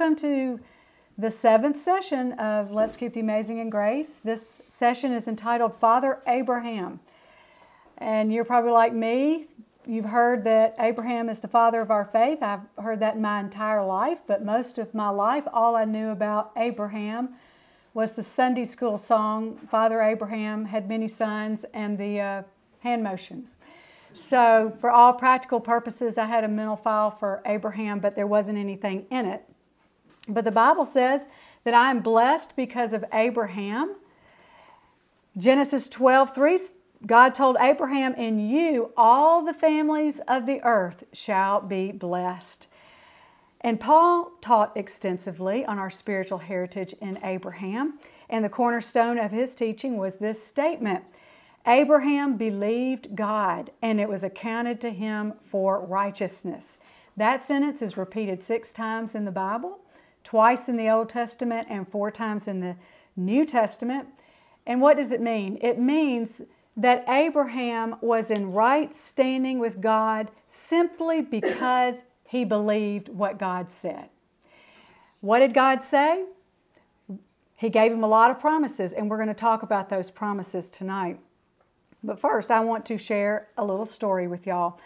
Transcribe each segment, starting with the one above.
Welcome to the seventh session of Let's Keep the Amazing in Grace. This session is entitled Father Abraham. And you're probably like me, you've heard that Abraham is the father of our faith. I've heard that in my entire life, but most of my life, all I knew about Abraham was the Sunday school song, Father Abraham had many sons, and the uh, hand motions. So, for all practical purposes, I had a mental file for Abraham, but there wasn't anything in it. But the Bible says that I am blessed because of Abraham. Genesis 12 3, God told Abraham, In you all the families of the earth shall be blessed. And Paul taught extensively on our spiritual heritage in Abraham. And the cornerstone of his teaching was this statement Abraham believed God, and it was accounted to him for righteousness. That sentence is repeated six times in the Bible, twice in the Old Testament, and four times in the New Testament. And what does it mean? It means that Abraham was in right standing with God simply because he believed what God said. What did God say? He gave him a lot of promises, and we're going to talk about those promises tonight. But first, I want to share a little story with y'all.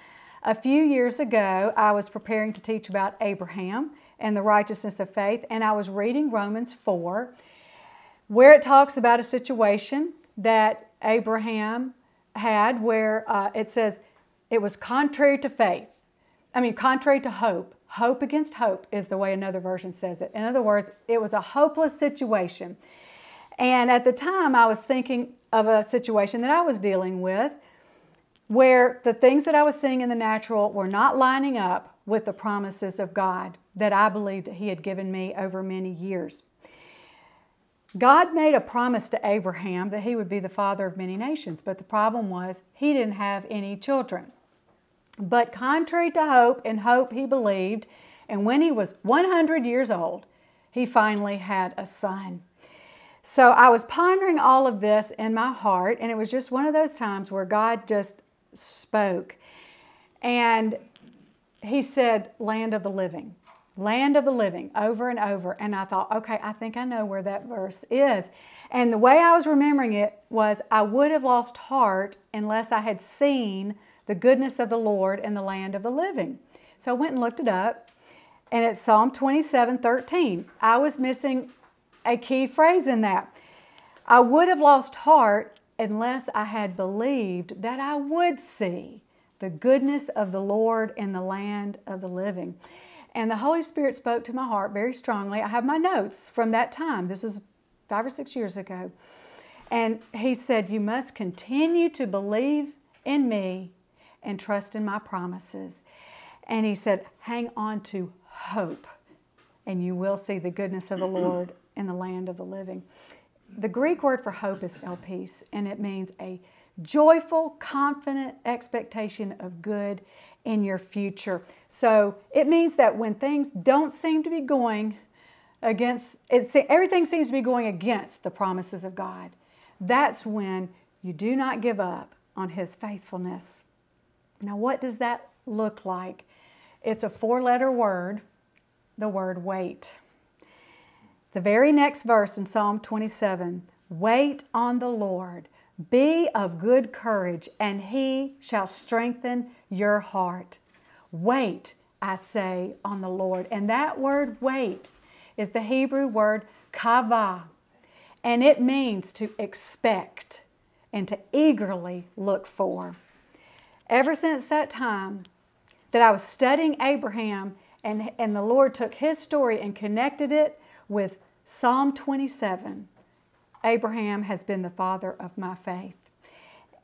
A few years ago, I was preparing to teach about Abraham and the righteousness of faith, and I was reading Romans 4, where it talks about a situation that Abraham had where uh, it says it was contrary to faith. I mean, contrary to hope. Hope against hope is the way another version says it. In other words, it was a hopeless situation. And at the time, I was thinking of a situation that I was dealing with where the things that I was seeing in the natural were not lining up with the promises of God that I believed that He had given me over many years. God made a promise to Abraham that he would be the father of many nations, but the problem was he didn't have any children. But contrary to hope, and hope he believed, and when he was 100 years old, he finally had a son. So I was pondering all of this in my heart, and it was just one of those times where God just spoke. And He said, Land of the living, land of the living, over and over. And I thought, okay, I think I know where that verse is. And the way I was remembering it was, I would have lost heart unless I had seen the goodness of the Lord in the land of the living. So I went and looked it up, and it's Psalm 27 13. I was missing a key phrase in that. I would have lost heart unless I had believed that I would see the goodness of the Lord in the land of the living. And the Holy Spirit spoke to my heart very strongly. I have my notes from that time. This was five or six years ago. And He said, You must continue to believe in me and trust in my promises. And He said, Hang on to hope, and you will see the goodness of the Lord in the land of the living. The Greek word for hope is elpis, and it means a joyful, confident expectation of good in your future. So it means that when things don't seem to be going against, it, everything seems to be going against the promises of God, that's when you do not give up on His faithfulness. Now, what does that look like? It's a four letter word, the word wait. The very next verse in Psalm 27 Wait on the Lord, be of good courage, and he shall strengthen your heart. Wait, I say, on the Lord. And that word wait is the Hebrew word kavah, and it means to expect and to eagerly look for. Ever since that time that I was studying Abraham, and, and the Lord took his story and connected it with Psalm 27 Abraham has been the father of my faith.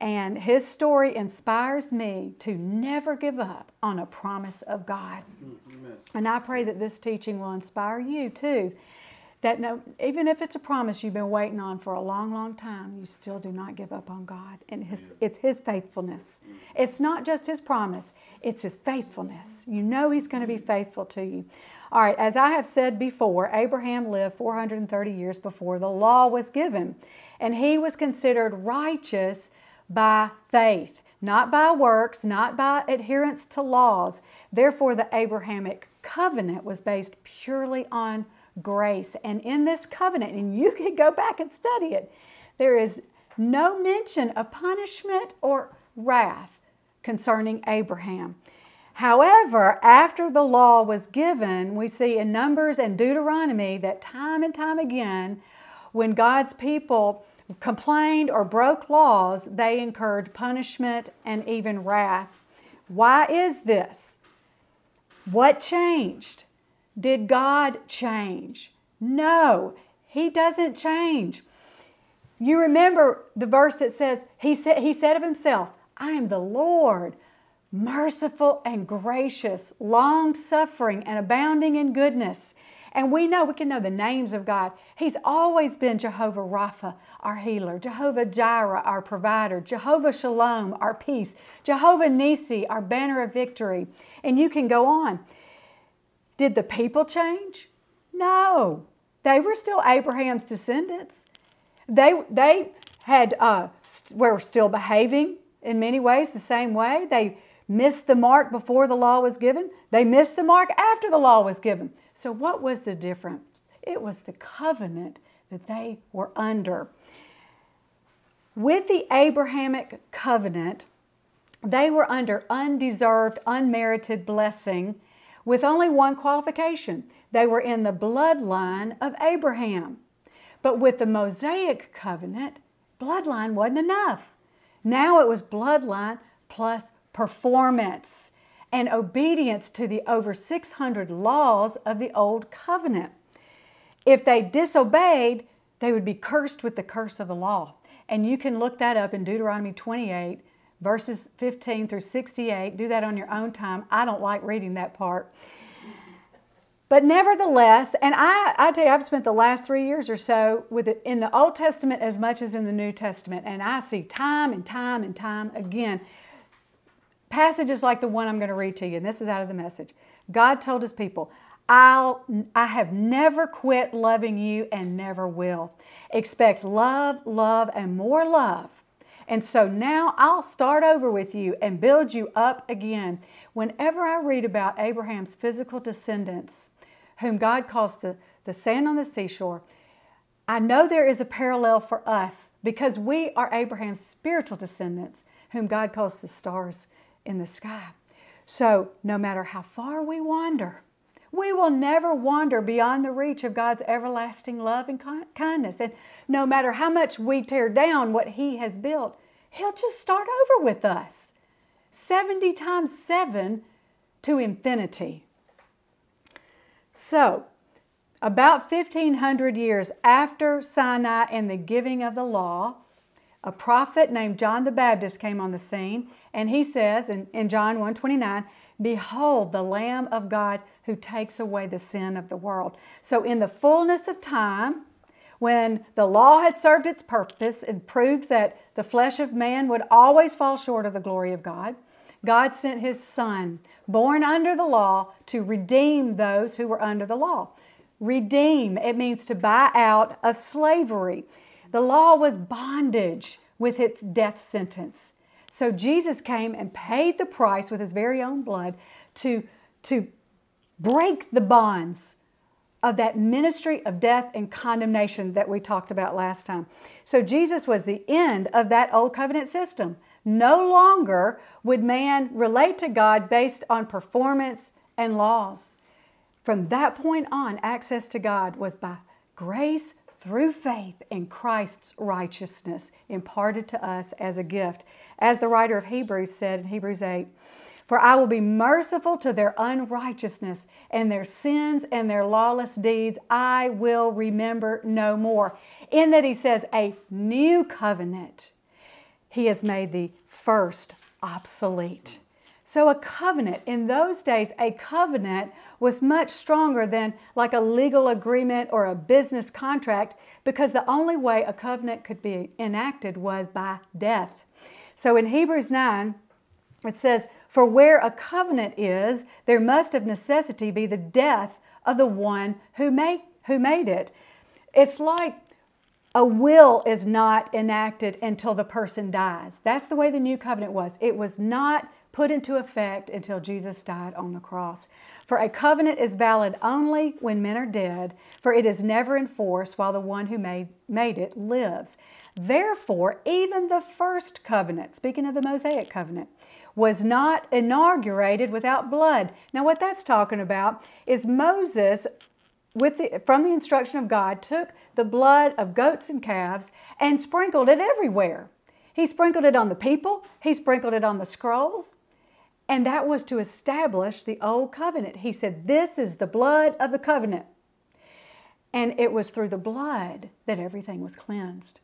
And his story inspires me to never give up on a promise of God. Amen. And I pray that this teaching will inspire you too. That no, even if it's a promise you've been waiting on for a long, long time, you still do not give up on God. And his, it's His faithfulness. It's not just His promise, it's His faithfulness. You know He's going to be mm. faithful to you. All right, as I have said before, Abraham lived 430 years before the law was given, and he was considered righteous by faith, not by works, not by adherence to laws. Therefore, the Abrahamic covenant was based purely on grace. And in this covenant, and you can go back and study it, there is no mention of punishment or wrath concerning Abraham. However, after the law was given, we see in Numbers and Deuteronomy that time and time again, when God's people complained or broke laws, they incurred punishment and even wrath. Why is this? What changed? Did God change? No, He doesn't change. You remember the verse that says, He said, he said of Himself, I am the Lord, merciful and gracious, long suffering and abounding in goodness. And we know, we can know the names of God. He's always been Jehovah Rapha, our healer, Jehovah Jireh, our provider, Jehovah Shalom, our peace, Jehovah Nissi, our banner of victory. And you can go on. Did the people change? No. They were still Abraham's descendants. They, they had, uh, were still behaving in many ways the same way. They missed the mark before the law was given. They missed the mark after the law was given. So, what was the difference? It was the covenant that they were under. With the Abrahamic covenant, they were under undeserved, unmerited blessing with only one qualification they were in the bloodline of Abraham. But with the Mosaic covenant, bloodline wasn't enough. Now it was bloodline plus performance and obedience to the over 600 laws of the Old Covenant. If they disobeyed, they would be cursed with the curse of the law. And you can look that up in Deuteronomy 28, verses 15 through 68. Do that on your own time. I don't like reading that part. But nevertheless, and I, I tell you, I've spent the last three years or so with it in the Old Testament as much as in the New Testament, and I see time and time and time again passages like the one I'm going to read to you, and this is out of the message. God told his people, I'll, I have never quit loving you and never will. Expect love, love, and more love. And so now I'll start over with you and build you up again. Whenever I read about Abraham's physical descendants, whom God calls the, the sand on the seashore, I know there is a parallel for us because we are Abraham's spiritual descendants, whom God calls the stars in the sky. So, no matter how far we wander, we will never wander beyond the reach of God's everlasting love and kindness. And no matter how much we tear down what He has built, He'll just start over with us 70 times 7 to infinity. So, about 1500 years after Sinai and the giving of the law, a prophet named John the Baptist came on the scene, and he says in, in John 1:29, Behold the Lamb of God who takes away the sin of the world. So, in the fullness of time, when the law had served its purpose and proved that the flesh of man would always fall short of the glory of God, God sent his Son, born under the law, to redeem those who were under the law. Redeem, it means to buy out of slavery. The law was bondage with its death sentence. So Jesus came and paid the price with his very own blood to, to break the bonds of that ministry of death and condemnation that we talked about last time. So Jesus was the end of that old covenant system. No longer would man relate to God based on performance and laws. From that point on, access to God was by grace through faith in Christ's righteousness imparted to us as a gift. As the writer of Hebrews said in Hebrews 8, for I will be merciful to their unrighteousness and their sins and their lawless deeds I will remember no more. In that he says, a new covenant. He has made the first obsolete. So, a covenant, in those days, a covenant was much stronger than like a legal agreement or a business contract because the only way a covenant could be enacted was by death. So, in Hebrews 9, it says, For where a covenant is, there must of necessity be the death of the one who made, who made it. It's like a will is not enacted until the person dies. That's the way the new covenant was. It was not put into effect until Jesus died on the cross. For a covenant is valid only when men are dead, for it is never in force while the one who made, made it lives. Therefore, even the first covenant, speaking of the Mosaic covenant, was not inaugurated without blood. Now, what that's talking about is Moses, with the, from the instruction of God, took the blood of goats and calves and sprinkled it everywhere. He sprinkled it on the people, he sprinkled it on the scrolls, and that was to establish the old covenant. He said, This is the blood of the covenant. And it was through the blood that everything was cleansed.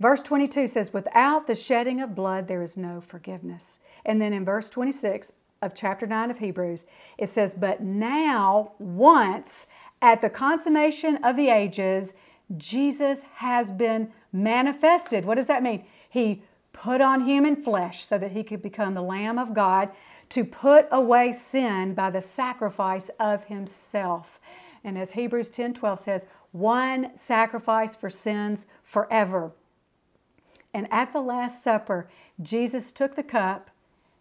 Verse 22 says, Without the shedding of blood, there is no forgiveness. And then in verse 26 of chapter 9 of Hebrews, it says, But now, once at the consummation of the ages, Jesus has been manifested. What does that mean? He put on human flesh so that he could become the Lamb of God to put away sin by the sacrifice of himself. And as Hebrews 10 12 says, one sacrifice for sins forever. And at the Last Supper, Jesus took the cup,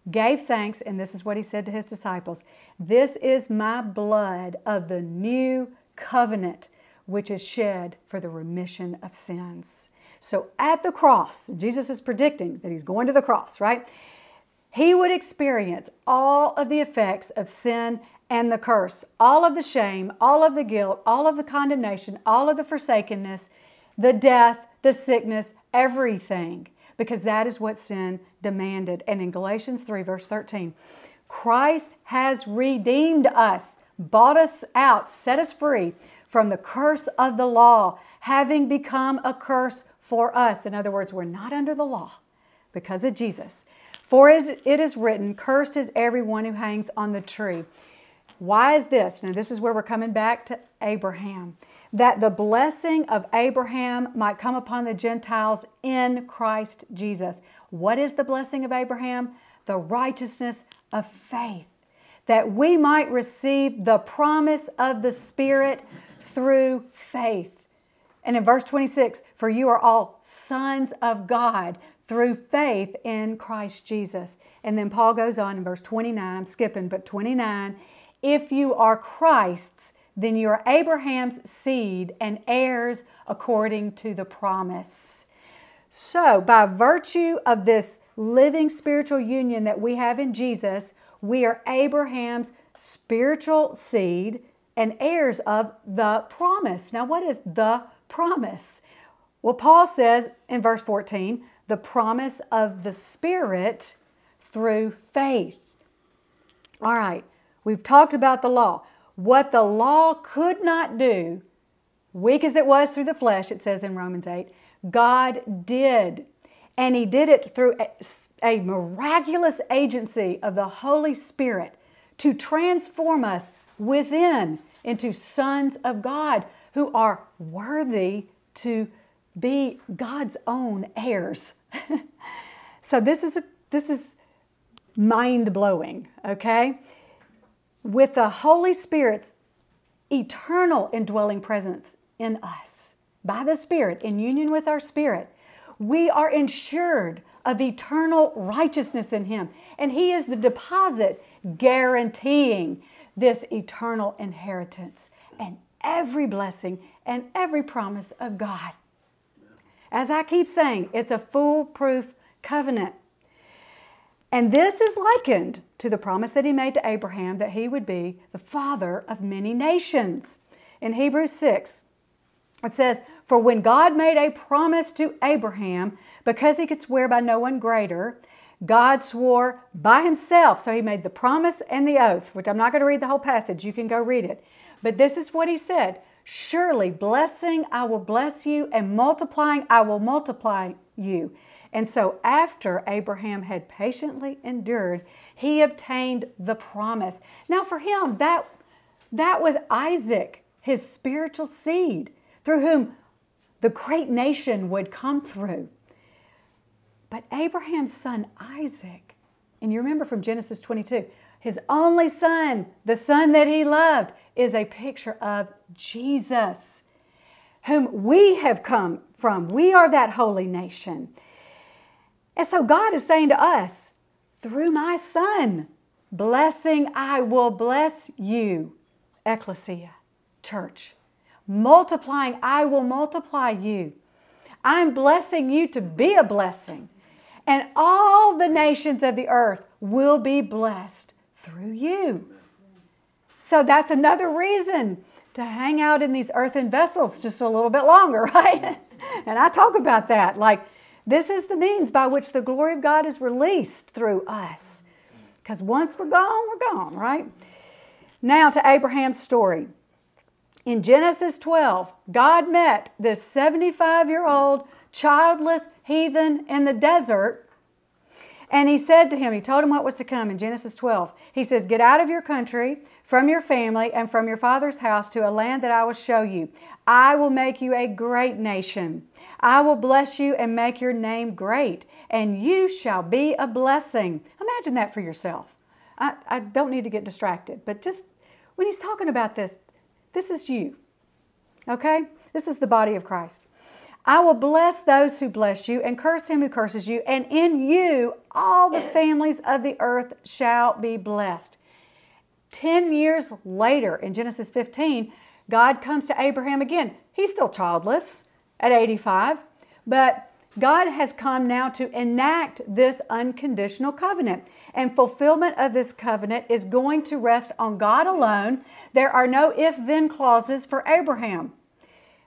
gave thanks, and this is what he said to his disciples This is my blood of the new covenant, which is shed for the remission of sins. So at the cross, Jesus is predicting that he's going to the cross, right? He would experience all of the effects of sin and the curse, all of the shame, all of the guilt, all of the condemnation, all of the forsakenness, the death, the sickness, everything, because that is what sin demanded. And in Galatians 3, verse 13, Christ has redeemed us, bought us out, set us free from the curse of the law, having become a curse for us. In other words, we're not under the law because of Jesus. For it, it is written, Cursed is everyone who hangs on the tree. Why is this? Now, this is where we're coming back to Abraham that the blessing of Abraham might come upon the Gentiles in Christ Jesus. What is the blessing of Abraham? The righteousness of faith, that we might receive the promise of the Spirit through faith. And in verse 26, for you are all sons of God through faith in Christ Jesus. And then Paul goes on in verse 29, I'm skipping, but 29, if you are Christ's, then you are Abraham's seed and heirs according to the promise. So, by virtue of this living spiritual union that we have in Jesus, we are Abraham's spiritual seed and heirs of the promise. Now, what is the promise? Well, Paul says in verse 14, the promise of the Spirit through faith. All right, we've talked about the law. What the law could not do, weak as it was through the flesh, it says in Romans 8, God did. And He did it through a, a miraculous agency of the Holy Spirit to transform us within into sons of God who are worthy to be God's own heirs. so this is a, this is mind blowing, okay? with the Holy Spirit's eternal indwelling presence in us by the Spirit, in union with our spirit, we are insured of eternal righteousness in Him. And He is the deposit guaranteeing this eternal inheritance and every blessing and every promise of God. As I keep saying, it's a foolproof covenant. And this is likened to the promise that he made to Abraham that he would be the father of many nations. In Hebrews 6, it says, For when God made a promise to Abraham, because he could swear by no one greater, God swore by himself. So he made the promise and the oath, which I'm not going to read the whole passage. You can go read it. But this is what he said Surely blessing I will bless you, and multiplying I will multiply you. And so, after Abraham had patiently endured, he obtained the promise. Now, for him, that, that was Isaac, his spiritual seed, through whom the great nation would come through. But Abraham's son Isaac, and you remember from Genesis 22, his only son, the son that he loved, is a picture of Jesus, whom we have come from. We are that holy nation. And so God is saying to us, through my Son. Blessing, I will bless you. Ecclesia, church. Multiplying, I will multiply you. I'm blessing you to be a blessing. And all the nations of the earth will be blessed through you. So that's another reason to hang out in these earthen vessels just a little bit longer, right? and I talk about that. Like, this is the means by which the glory of God is released through us. Because once we're gone, we're gone, right? Now to Abraham's story. In Genesis 12, God met this 75 year old childless heathen in the desert. And he said to him, he told him what was to come in Genesis 12. He says, Get out of your country, from your family, and from your father's house to a land that I will show you. I will make you a great nation. I will bless you and make your name great, and you shall be a blessing. Imagine that for yourself. I, I don't need to get distracted, but just when he's talking about this, this is you. Okay? This is the body of Christ. I will bless those who bless you and curse him who curses you, and in you all the families of the earth shall be blessed. Ten years later, in Genesis 15, God comes to Abraham again. He's still childless at 85, but God has come now to enact this unconditional covenant. And fulfillment of this covenant is going to rest on God alone. There are no if then clauses for Abraham.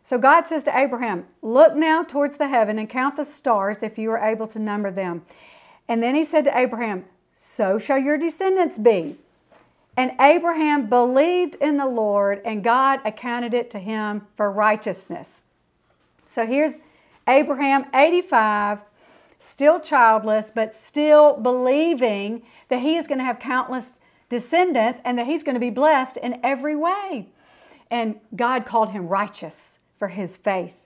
So God says to Abraham, Look now towards the heaven and count the stars if you are able to number them. And then he said to Abraham, So shall your descendants be. And Abraham believed in the Lord, and God accounted it to him for righteousness. So here's Abraham, 85, still childless, but still believing that he is going to have countless descendants and that he's going to be blessed in every way. And God called him righteous for his faith.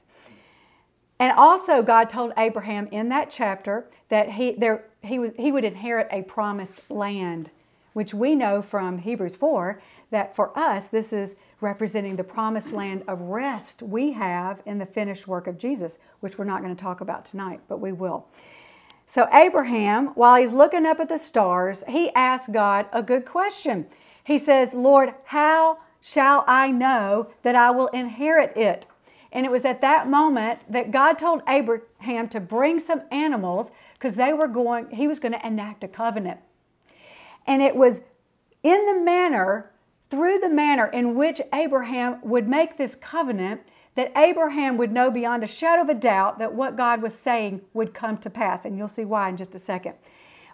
And also, God told Abraham in that chapter that he, there, he, was, he would inherit a promised land which we know from Hebrews 4 that for us, this is representing the promised land of rest we have in the finished work of Jesus, which we're not going to talk about tonight, but we will. So, Abraham, while he's looking up at the stars, he asks God a good question. He says, Lord, how shall I know that I will inherit it? And it was at that moment that God told Abraham to bring some animals because they were going, he was going to enact a covenant. And it was in the manner, through the manner in which Abraham would make this covenant, that Abraham would know beyond a shadow of a doubt that what God was saying would come to pass. And you'll see why in just a second.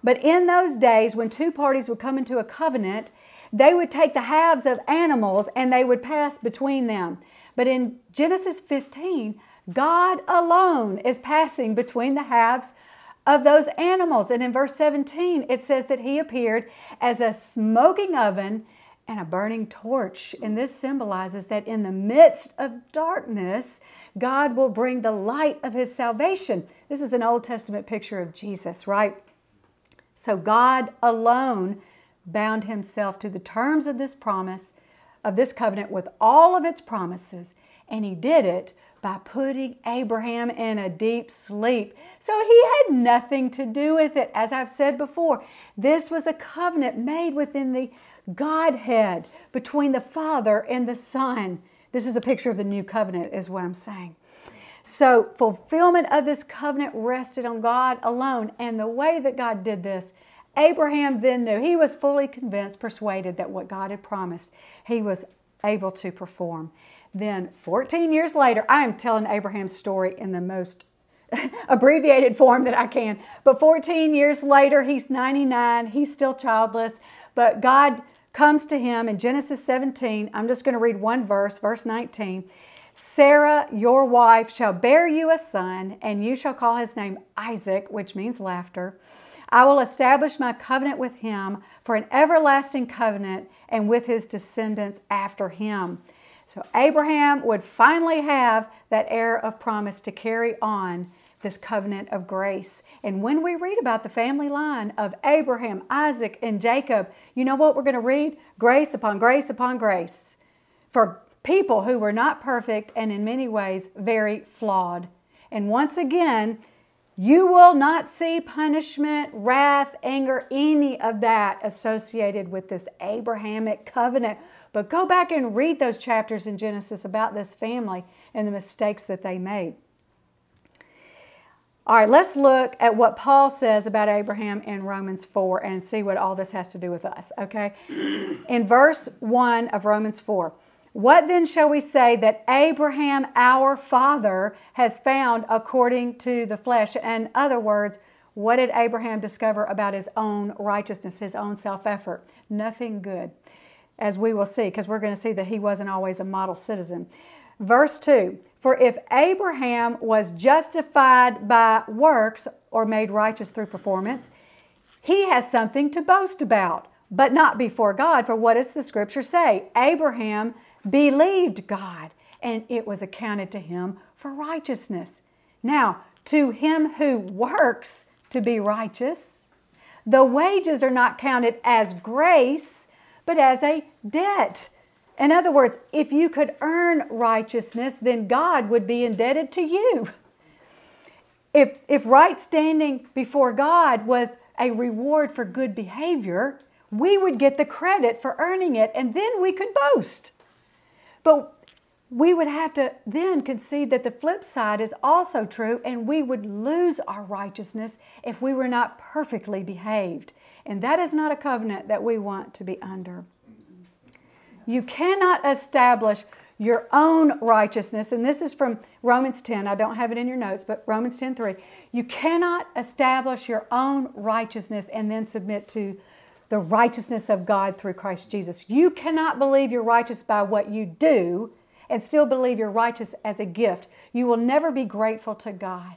But in those days, when two parties would come into a covenant, they would take the halves of animals and they would pass between them. But in Genesis 15, God alone is passing between the halves of those animals. And in verse 17, it says that he appeared as a smoking oven and a burning torch. And this symbolizes that in the midst of darkness, God will bring the light of his salvation. This is an Old Testament picture of Jesus, right? So God alone bound himself to the terms of this promise, of this covenant with all of its promises, and he did it by putting Abraham in a deep sleep. So he had nothing to do with it. As I've said before, this was a covenant made within the Godhead between the Father and the Son. This is a picture of the new covenant, is what I'm saying. So, fulfillment of this covenant rested on God alone. And the way that God did this, Abraham then knew. He was fully convinced, persuaded that what God had promised, he was able to perform. Then, 14 years later, I am telling Abraham's story in the most abbreviated form that I can. But 14 years later, he's 99, he's still childless, but God comes to him in Genesis 17. I'm just going to read one verse, verse 19. Sarah, your wife, shall bear you a son, and you shall call his name Isaac, which means laughter. I will establish my covenant with him for an everlasting covenant and with his descendants after him. So Abraham would finally have that heir of promise to carry on this covenant of grace. And when we read about the family line of Abraham, Isaac, and Jacob, you know what we're going to read? Grace upon grace upon grace for people who were not perfect and in many ways very flawed. And once again, You will not see punishment, wrath, anger, any of that associated with this Abrahamic covenant. But go back and read those chapters in Genesis about this family and the mistakes that they made. All right, let's look at what Paul says about Abraham in Romans 4 and see what all this has to do with us, okay? In verse 1 of Romans 4, what then shall we say that Abraham, our father, has found according to the flesh? In other words, what did Abraham discover about his own righteousness, his own self effort? Nothing good, as we will see, because we're going to see that he wasn't always a model citizen. Verse 2 For if Abraham was justified by works or made righteous through performance, he has something to boast about, but not before God. For what does the scripture say? Abraham believed God, and it was accounted to him for righteousness. Now, to him who works to be righteous, the wages are not counted as grace, but as a debt. In other words, if you could earn righteousness, then God would be indebted to you. If, if right standing before God was a reward for good behavior, we would get the credit for earning it, and then we could boast. But we would have to then concede that the flip side is also true, and we would lose our righteousness if we were not perfectly behaved. And that is not a covenant that we want to be under. You cannot establish your own righteousness, and this is from Romans 10. I don't have it in your notes, but Romans 10 3. You cannot establish your own righteousness and then submit to the righteousness of God through Christ Jesus. You cannot believe you're righteous by what you do and still believe you're righteous as a gift. You will never be grateful to God.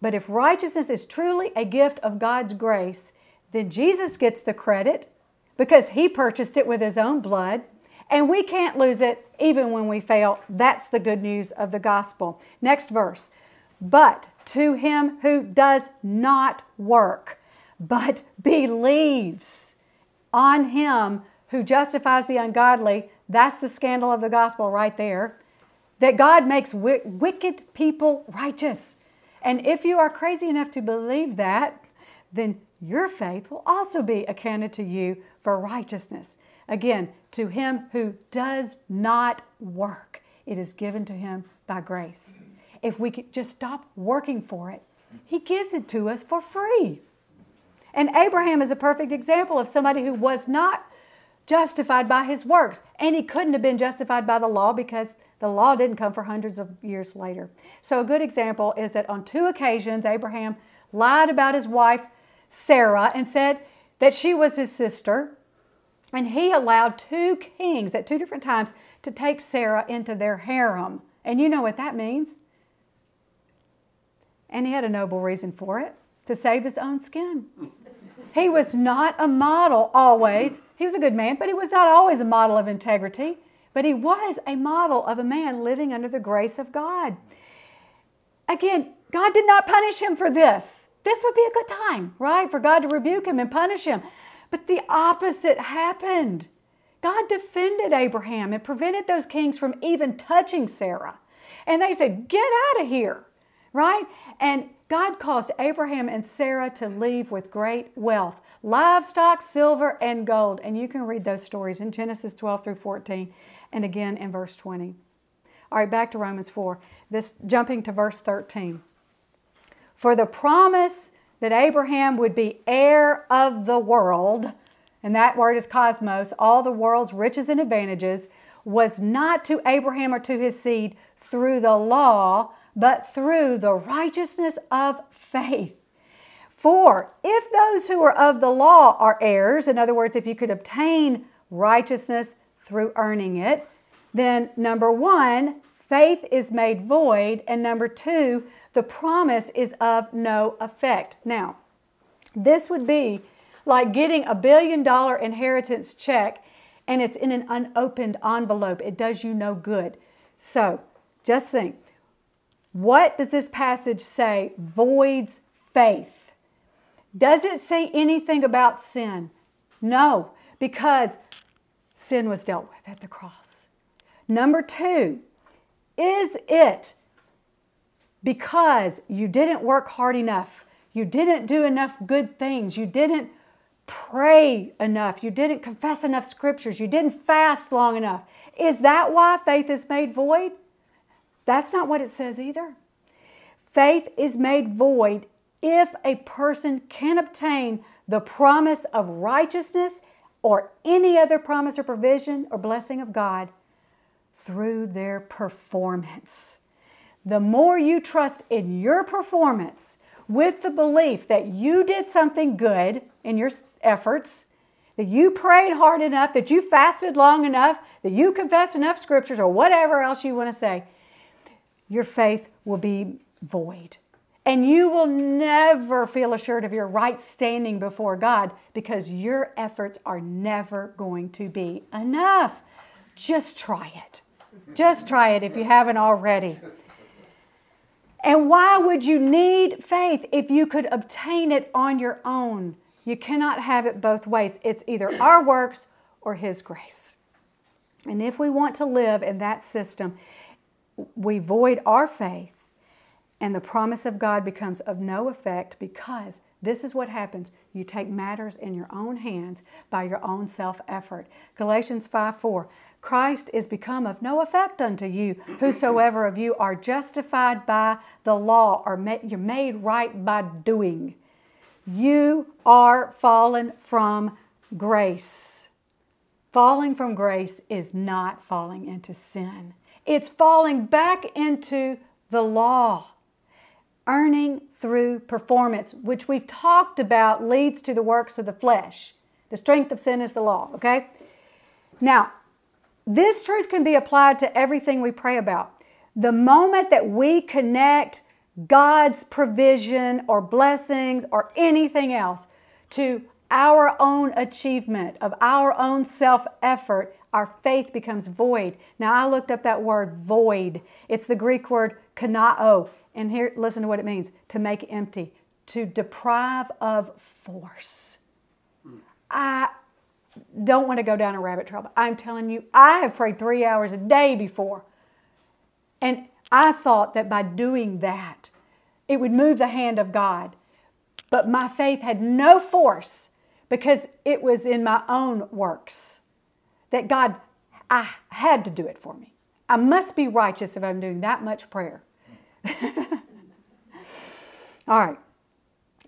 But if righteousness is truly a gift of God's grace, then Jesus gets the credit because he purchased it with his own blood. And we can't lose it even when we fail. That's the good news of the gospel. Next verse. But to him who does not work, but believes on him who justifies the ungodly, that's the scandal of the gospel right there. That God makes w- wicked people righteous. And if you are crazy enough to believe that, then your faith will also be accounted to you for righteousness. Again, to him who does not work, it is given to him by grace. If we could just stop working for it, he gives it to us for free. And Abraham is a perfect example of somebody who was not justified by his works. And he couldn't have been justified by the law because the law didn't come for hundreds of years later. So, a good example is that on two occasions, Abraham lied about his wife Sarah and said that she was his sister. And he allowed two kings at two different times to take Sarah into their harem. And you know what that means. And he had a noble reason for it to save his own skin. He was not a model always. He was a good man, but he was not always a model of integrity. But he was a model of a man living under the grace of God. Again, God did not punish him for this. This would be a good time, right, for God to rebuke him and punish him. But the opposite happened. God defended Abraham and prevented those kings from even touching Sarah. And they said, Get out of here, right? And God caused Abraham and Sarah to leave with great wealth livestock, silver, and gold. And you can read those stories in Genesis 12 through 14 and again in verse 20. All right, back to Romans 4. This jumping to verse 13. For the promise that Abraham would be heir of the world, and that word is cosmos, all the world's riches and advantages, was not to Abraham or to his seed through the law, but through the righteousness of faith. For if those who are of the law are heirs, in other words, if you could obtain righteousness through earning it, then number one, faith is made void, and number two, the promise is of no effect. Now, this would be like getting a billion dollar inheritance check and it's in an unopened envelope. It does you no good. So, just think what does this passage say voids faith? Does it say anything about sin? No, because sin was dealt with at the cross. Number two, is it because you didn't work hard enough, you didn't do enough good things, you didn't pray enough, you didn't confess enough scriptures, you didn't fast long enough. Is that why faith is made void? That's not what it says either. Faith is made void if a person can obtain the promise of righteousness or any other promise or provision or blessing of God through their performance. The more you trust in your performance with the belief that you did something good in your efforts, that you prayed hard enough, that you fasted long enough, that you confessed enough scriptures, or whatever else you want to say, your faith will be void. And you will never feel assured of your right standing before God because your efforts are never going to be enough. Just try it. Just try it if you haven't already. And why would you need faith if you could obtain it on your own? You cannot have it both ways. It's either our works or His grace. And if we want to live in that system, we void our faith and the promise of God becomes of no effect because this is what happens. You take matters in your own hands by your own self effort. Galatians 5 4. Christ is become of no effect unto you, whosoever of you are justified by the law, or you're made right by doing. You are fallen from grace. Falling from grace is not falling into sin, it's falling back into the law earning through performance, which we've talked about leads to the works of the flesh. The strength of sin is the law, okay? Now, this truth can be applied to everything we pray about. The moment that we connect God's provision or blessings or anything else to our own achievement of our own self effort, our faith becomes void. Now, I looked up that word void. It's the Greek word kanao. And here, listen to what it means to make empty, to deprive of force. I don't want to go down a rabbit trail. but I'm telling you, I have prayed three hours a day before. And I thought that by doing that, it would move the hand of God. But my faith had no force because it was in my own works that God, I had to do it for me. I must be righteous if I'm doing that much prayer. All right.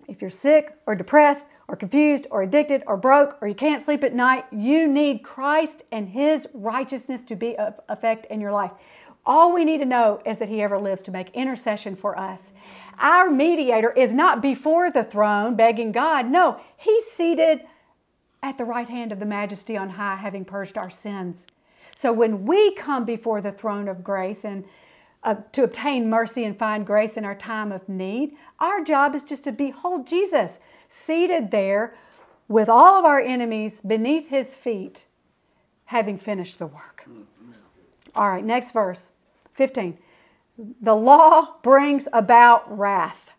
If you're sick or depressed or confused or addicted or broke or you can't sleep at night, you need Christ and His righteousness to be of effect in your life. All we need to know is that He ever lives to make intercession for us. Our mediator is not before the throne begging God. No, He's seated at the right hand of the majesty on high, having purged our sins. So when we come before the throne of grace and uh, to obtain mercy and find grace in our time of need. Our job is just to behold Jesus seated there with all of our enemies beneath his feet, having finished the work. All right, next verse 15. The law brings about wrath.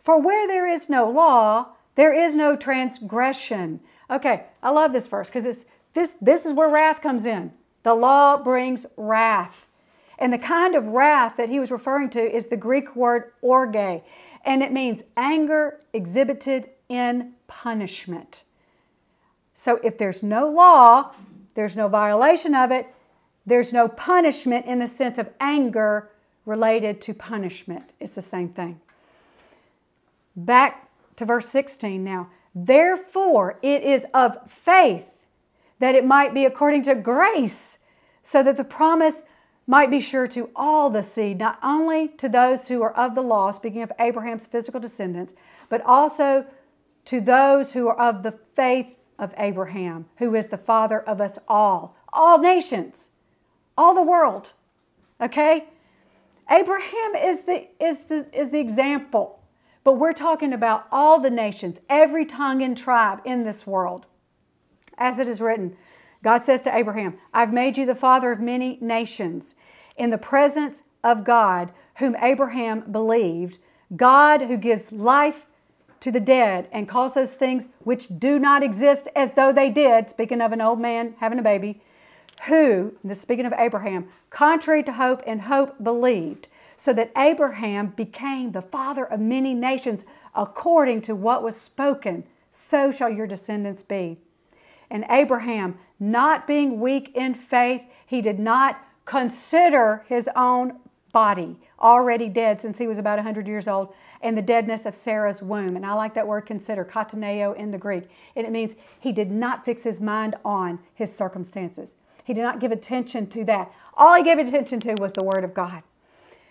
For where there is no law, there is no transgression. Okay, I love this verse because this, this is where wrath comes in. The law brings wrath. And the kind of wrath that he was referring to is the Greek word orge, and it means anger exhibited in punishment. So if there's no law, there's no violation of it, there's no punishment in the sense of anger related to punishment. It's the same thing. Back to verse 16 now. Therefore, it is of faith that it might be according to grace, so that the promise might be sure to all the seed, not only to those who are of the law, speaking of Abraham's physical descendants, but also to those who are of the faith of Abraham, who is the father of us all, all nations, all the world. Okay? Abraham is the, is the, is the example, but we're talking about all the nations, every tongue and tribe in this world. As it is written, God says to Abraham, I've made you the father of many nations. In the presence of God, whom Abraham believed, God who gives life to the dead and calls those things which do not exist as though they did, speaking of an old man having a baby, who, this speaking of Abraham, contrary to hope and hope believed, so that Abraham became the father of many nations according to what was spoken. So shall your descendants be. And Abraham, not being weak in faith, he did not consider his own body already dead since he was about 100 years old and the deadness of Sarah's womb. And I like that word consider, kataneo in the Greek. And it means he did not fix his mind on his circumstances. He did not give attention to that. All he gave attention to was the word of God.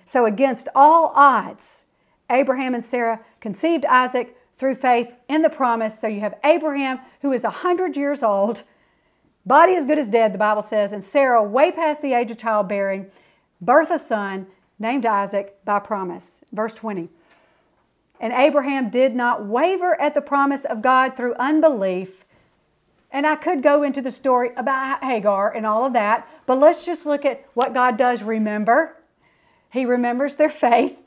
So, against all odds, Abraham and Sarah conceived Isaac through faith in the promise. So, you have Abraham, who is 100 years old, body as good as dead, the Bible says, and Sarah, way past the age of childbearing, birth a son named Isaac by promise. Verse 20. And Abraham did not waver at the promise of God through unbelief. And I could go into the story about Hagar and all of that, but let's just look at what God does remember. He remembers their faith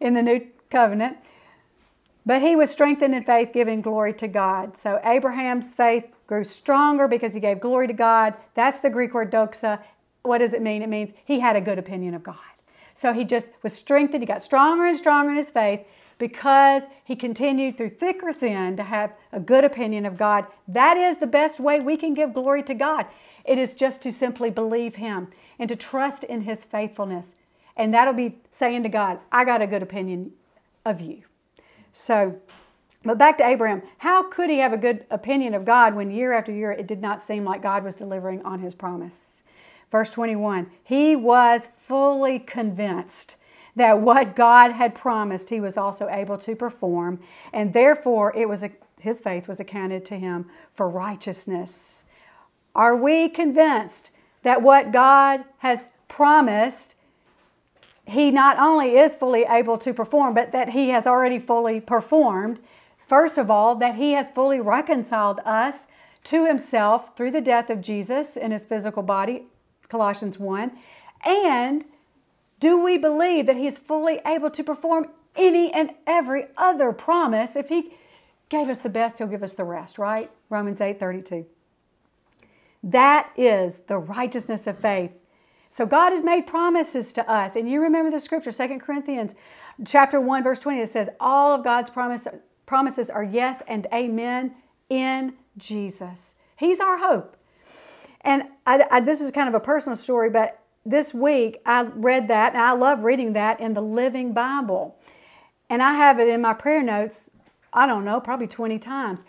in the new covenant. But he was strengthened in faith, giving glory to God. So Abraham's faith grew stronger because he gave glory to God. That's the Greek word doxa. What does it mean? It means he had a good opinion of God. So he just was strengthened. He got stronger and stronger in his faith because he continued through thick or thin to have a good opinion of God. That is the best way we can give glory to God. It is just to simply believe him and to trust in his faithfulness. And that'll be saying to God, I got a good opinion of you. So, but back to Abraham, how could he have a good opinion of God when year after year it did not seem like God was delivering on his promise? Verse 21 He was fully convinced that what God had promised he was also able to perform, and therefore it was a, his faith was accounted to him for righteousness. Are we convinced that what God has promised, he not only is fully able to perform, but that he has already fully performed? First of all, that he has fully reconciled us to himself through the death of Jesus in his physical body, Colossians 1, and do we believe that He's fully able to perform any and every other promise? If He gave us the best, He'll give us the rest, right? Romans 8 32. That is the righteousness of faith. So God has made promises to us. And you remember the scripture, 2 Corinthians chapter 1, verse 20, it says, All of God's promise, promises are yes and amen in Jesus. He's our hope. And I, I, this is kind of a personal story, but this week I read that, and I love reading that in the Living Bible. And I have it in my prayer notes, I don't know, probably 20 times.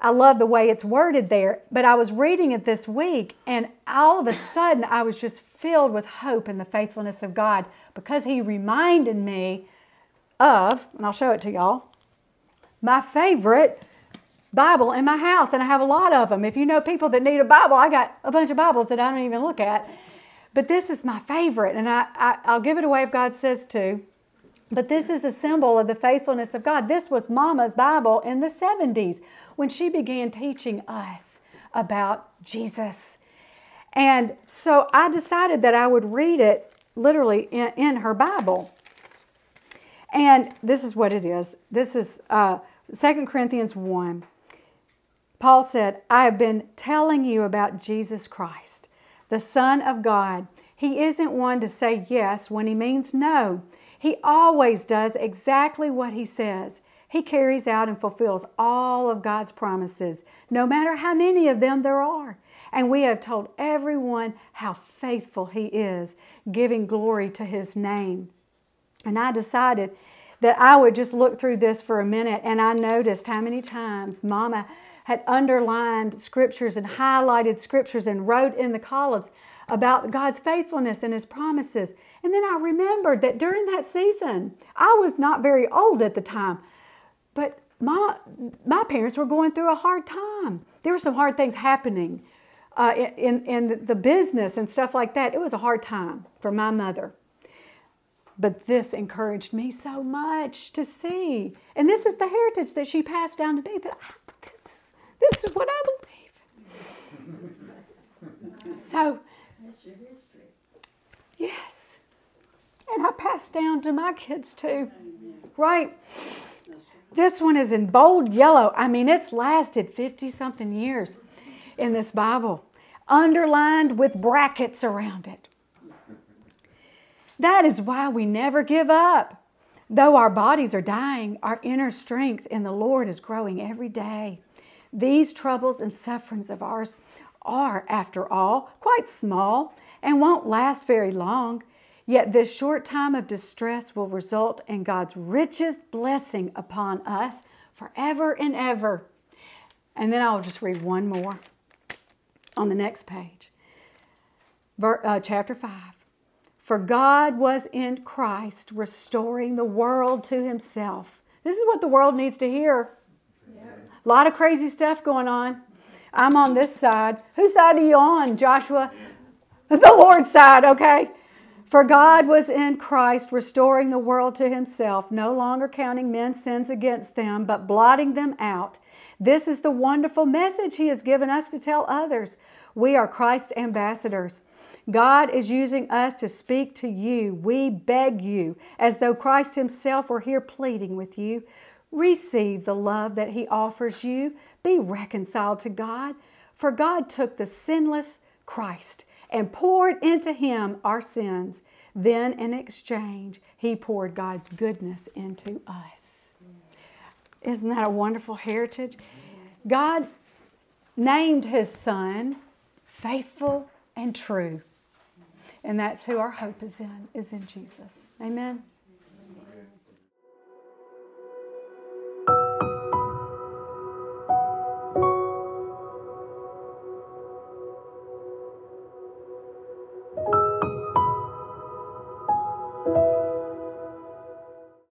I love the way it's worded there, but I was reading it this week, and all of a sudden I was just filled with hope in the faithfulness of God because He reminded me of, and I'll show it to y'all, my favorite Bible in my house, and I have a lot of them. If you know people that need a Bible, I got a bunch of Bibles that I don't even look at. But this is my favorite, and I, I, I'll give it away if God says to. But this is a symbol of the faithfulness of God. This was Mama's Bible in the 70s when she began teaching us about Jesus. And so I decided that I would read it literally in, in her Bible. And this is what it is. This is uh, 2 Corinthians 1. Paul said, I have been telling you about Jesus Christ the Son of God. He isn't one to say yes when he means no. He always does exactly what he says. He carries out and fulfills all of God's promises, no matter how many of them there are. And we have told everyone how faithful He is, giving glory to His name. And I decided that I would just look through this for a minute, and I noticed how many times Mama had underlined scriptures and highlighted scriptures and wrote in the columns about God's faithfulness and His promises. And then I remembered that during that season, I was not very old at the time, but my, my parents were going through a hard time. There were some hard things happening uh, in, in the business and stuff like that. It was a hard time for my mother. But this encouraged me so much to see. And this is the heritage that she passed down to me that this is what I believe. So, yes. And I passed down to my kids too. Right? This one is in bold yellow. I mean, it's lasted 50 something years in this Bible, underlined with brackets around it. That is why we never give up. Though our bodies are dying, our inner strength in the Lord is growing every day. These troubles and sufferings of ours are, after all, quite small and won't last very long. Yet this short time of distress will result in God's richest blessing upon us forever and ever. And then I'll just read one more on the next page. Ver, uh, chapter 5. For God was in Christ restoring the world to himself. This is what the world needs to hear. A lot of crazy stuff going on. I'm on this side. Whose side are you on, Joshua? The Lord's side, okay? For God was in Christ restoring the world to himself, no longer counting men's sins against them, but blotting them out. This is the wonderful message he has given us to tell others. We are Christ's ambassadors. God is using us to speak to you. We beg you, as though Christ Himself were here pleading with you. Receive the love that He offers you. Be reconciled to God. For God took the sinless Christ and poured into Him our sins. Then, in exchange, He poured God's goodness into us. Isn't that a wonderful heritage? God named His Son faithful and true. And that's who our hope is in, is in Jesus. Amen.